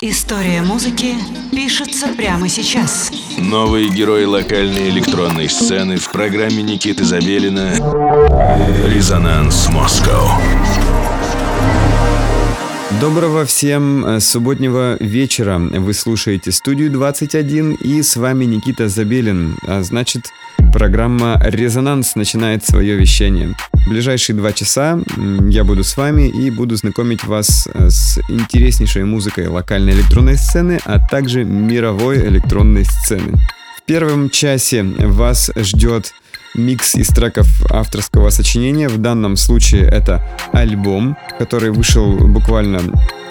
История музыки пишется прямо сейчас. Новые герои локальной электронной сцены в программе Никиты Забелина «Резонанс Москва». Доброго всем э, субботнего вечера. Вы слушаете студию 21 и с вами Никита Забелин. А значит, программа «Резонанс» начинает свое вещание. Ближайшие два часа я буду с вами и буду знакомить вас э, с интереснейшей музыкой локальной электронной сцены, а также мировой электронной сцены. В первом часе вас ждет микс из треков авторского сочинения. В данном случае это альбом, который вышел буквально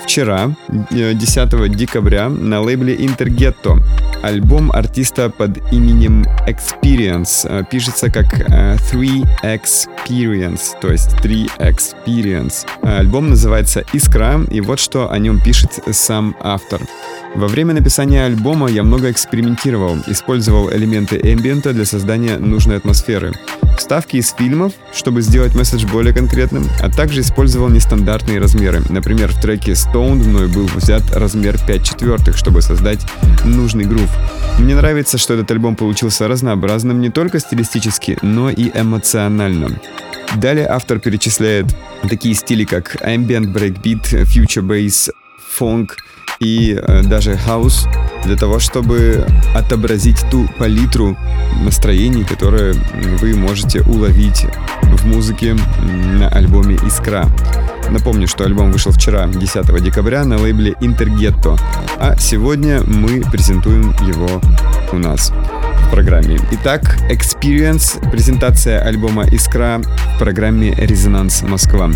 вчера, 10 э, декабря, на лейбле Intergetto. Альбом артиста под именем Experience э, пишется как 3 э, Experience, то есть 3 Experience. Альбом называется «Искра», и вот что о нем пишет сам автор. Во время написания альбома я много экспериментировал, использовал элементы эмбиента для создания нужной атмосферы, вставки из фильмов, чтобы сделать месседж более конкретным, а также использовал нестандартные размеры. Например, в треке Stone мной был взят размер 5 четвертых, чтобы создать нужный грув. Мне нравится, что этот альбом получился разнообразным не только стилистически, но и эмоционально. Далее автор перечисляет такие стили, как ambient breakbeat, future bass, funk — и э, даже хаус для того, чтобы отобразить ту палитру настроений, которые вы можете уловить в музыке на альбоме «Искра». Напомню, что альбом вышел вчера, 10 декабря, на лейбле Intergetto, а сегодня мы презентуем его у нас в программе. Итак, Experience, презентация альбома «Искра» в программе «Резонанс Москва».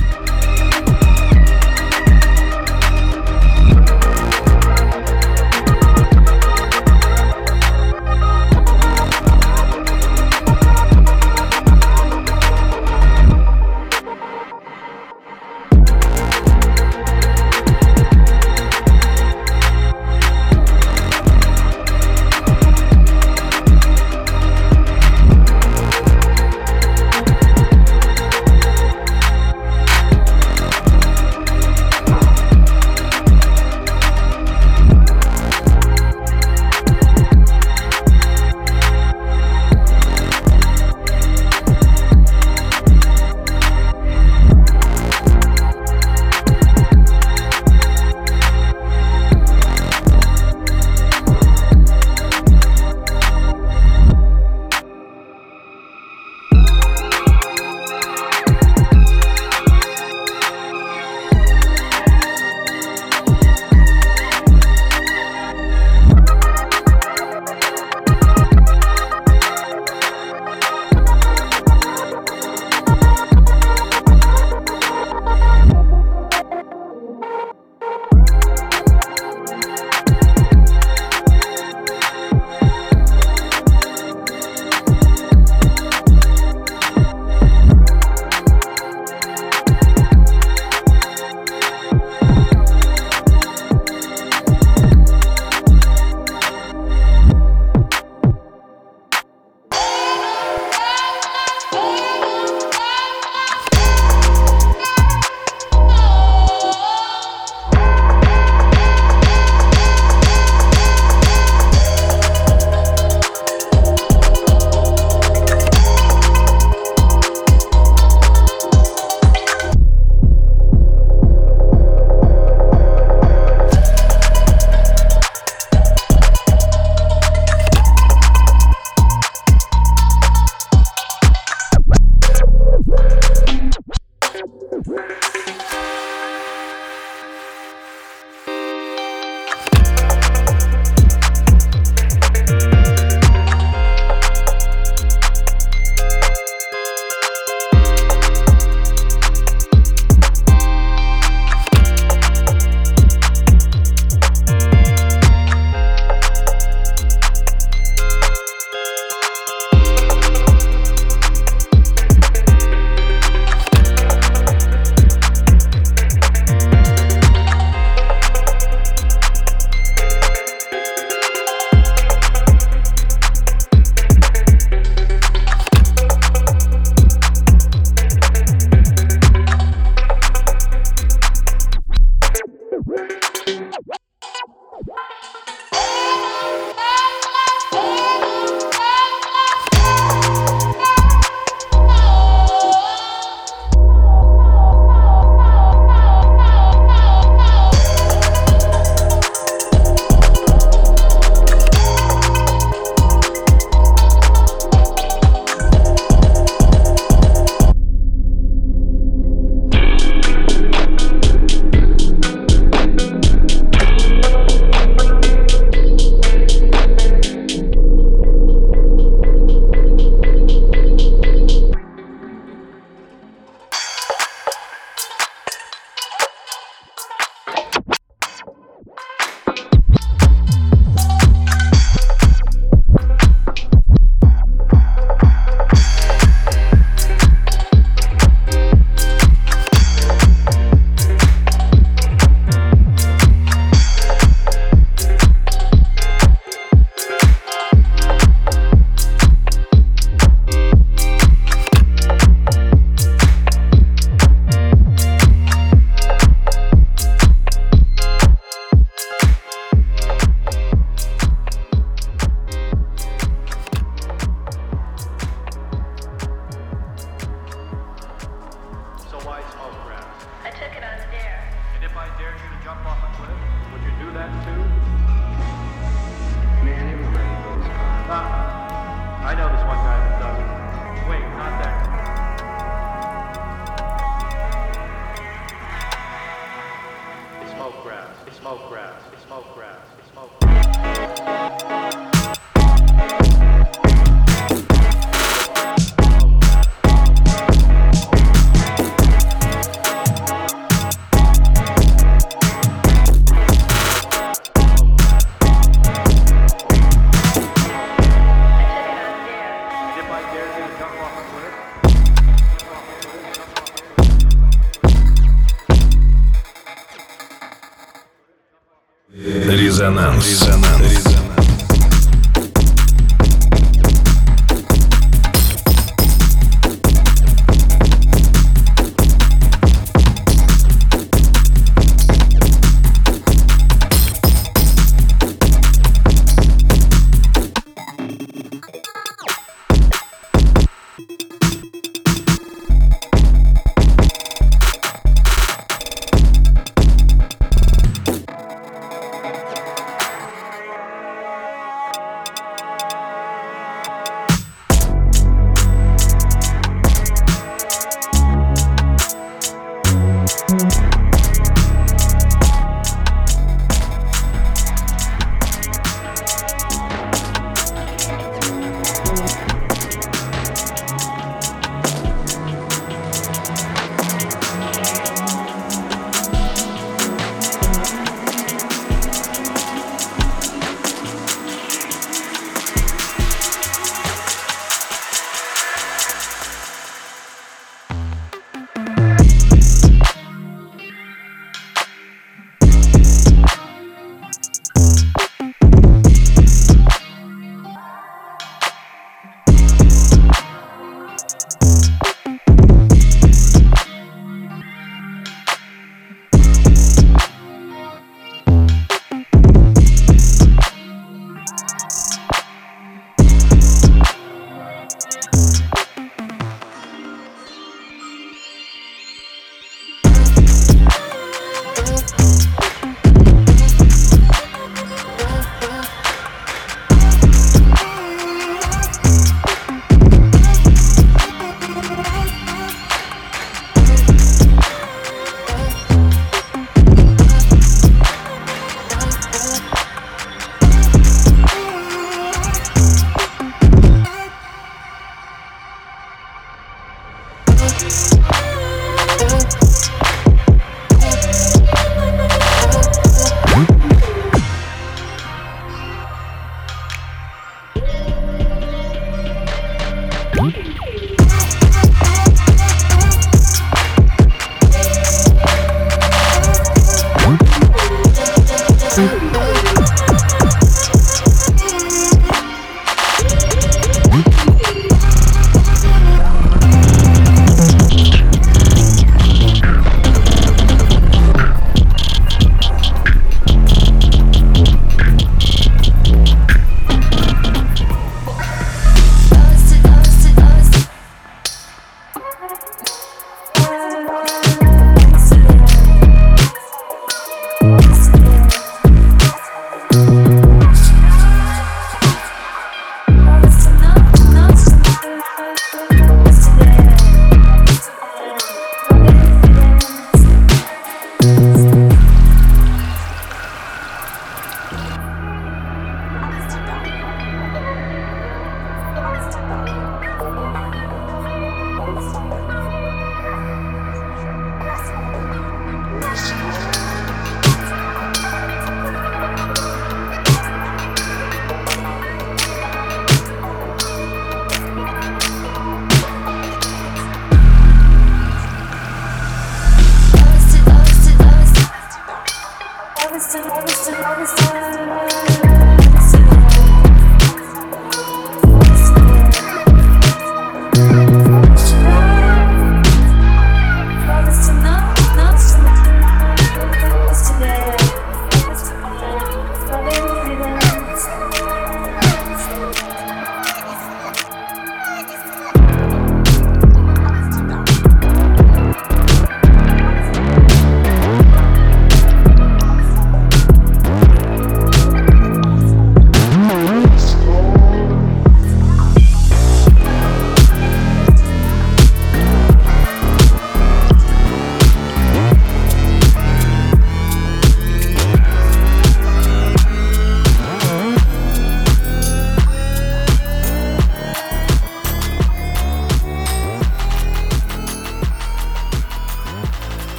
Резонанс.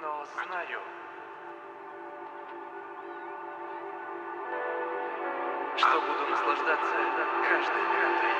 Но знаю, что буду наслаждаться каждой минутой.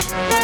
Thank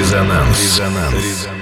Резонанс. Резонанс.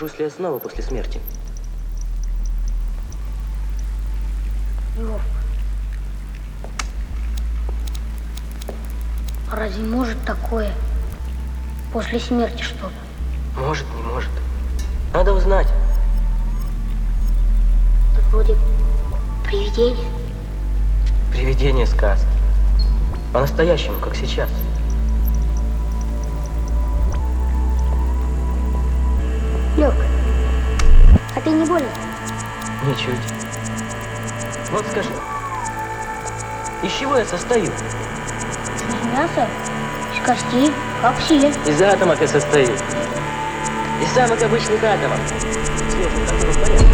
Рожусь ли я снова после смерти? Лев. А разве может такое? После смерти что-то. Может, не может. Надо узнать. Тут вроде привидение. Привидение сказки. По-настоящему, как сейчас. Скажи, из чего я состою? Из мяса, из костей, все. Из атомов я состою. Из самых обычных атомов. Которые в порядке.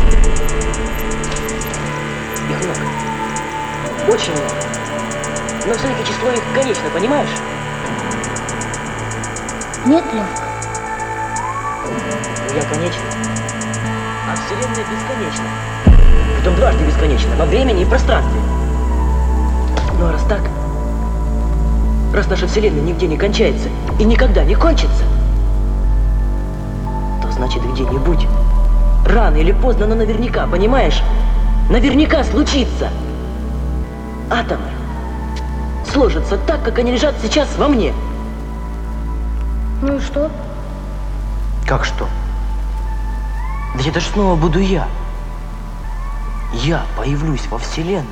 Их много. Очень много. Но все-таки число их конечно, понимаешь? Нет, Лёг, Я конечна. А Вселенная бесконечна. Притом дважды бесконечна. Во времени и пространстве. Ну а раз так, раз наша Вселенная нигде не кончается и никогда не кончится, то значит где-нибудь, рано или поздно, но наверняка, понимаешь? Наверняка случится. Атомы сложатся так, как они лежат сейчас во мне. ну и что? Как что? Ведь это ж снова буду я. Я появлюсь во Вселенной.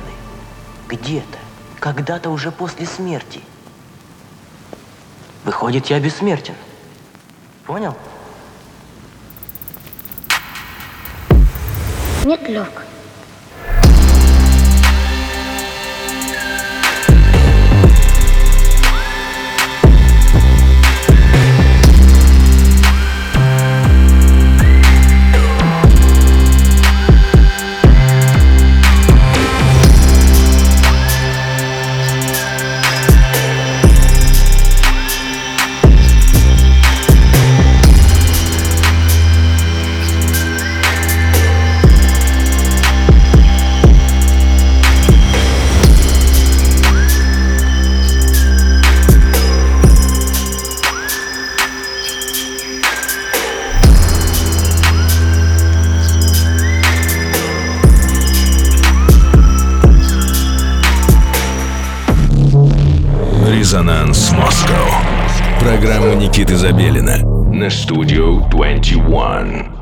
Где-то. Когда-то уже после смерти. Выходит, я бессмертен. Понял? Нет, Лёг. Резонанс Москва. Программа Никиты Забелина на студию 21.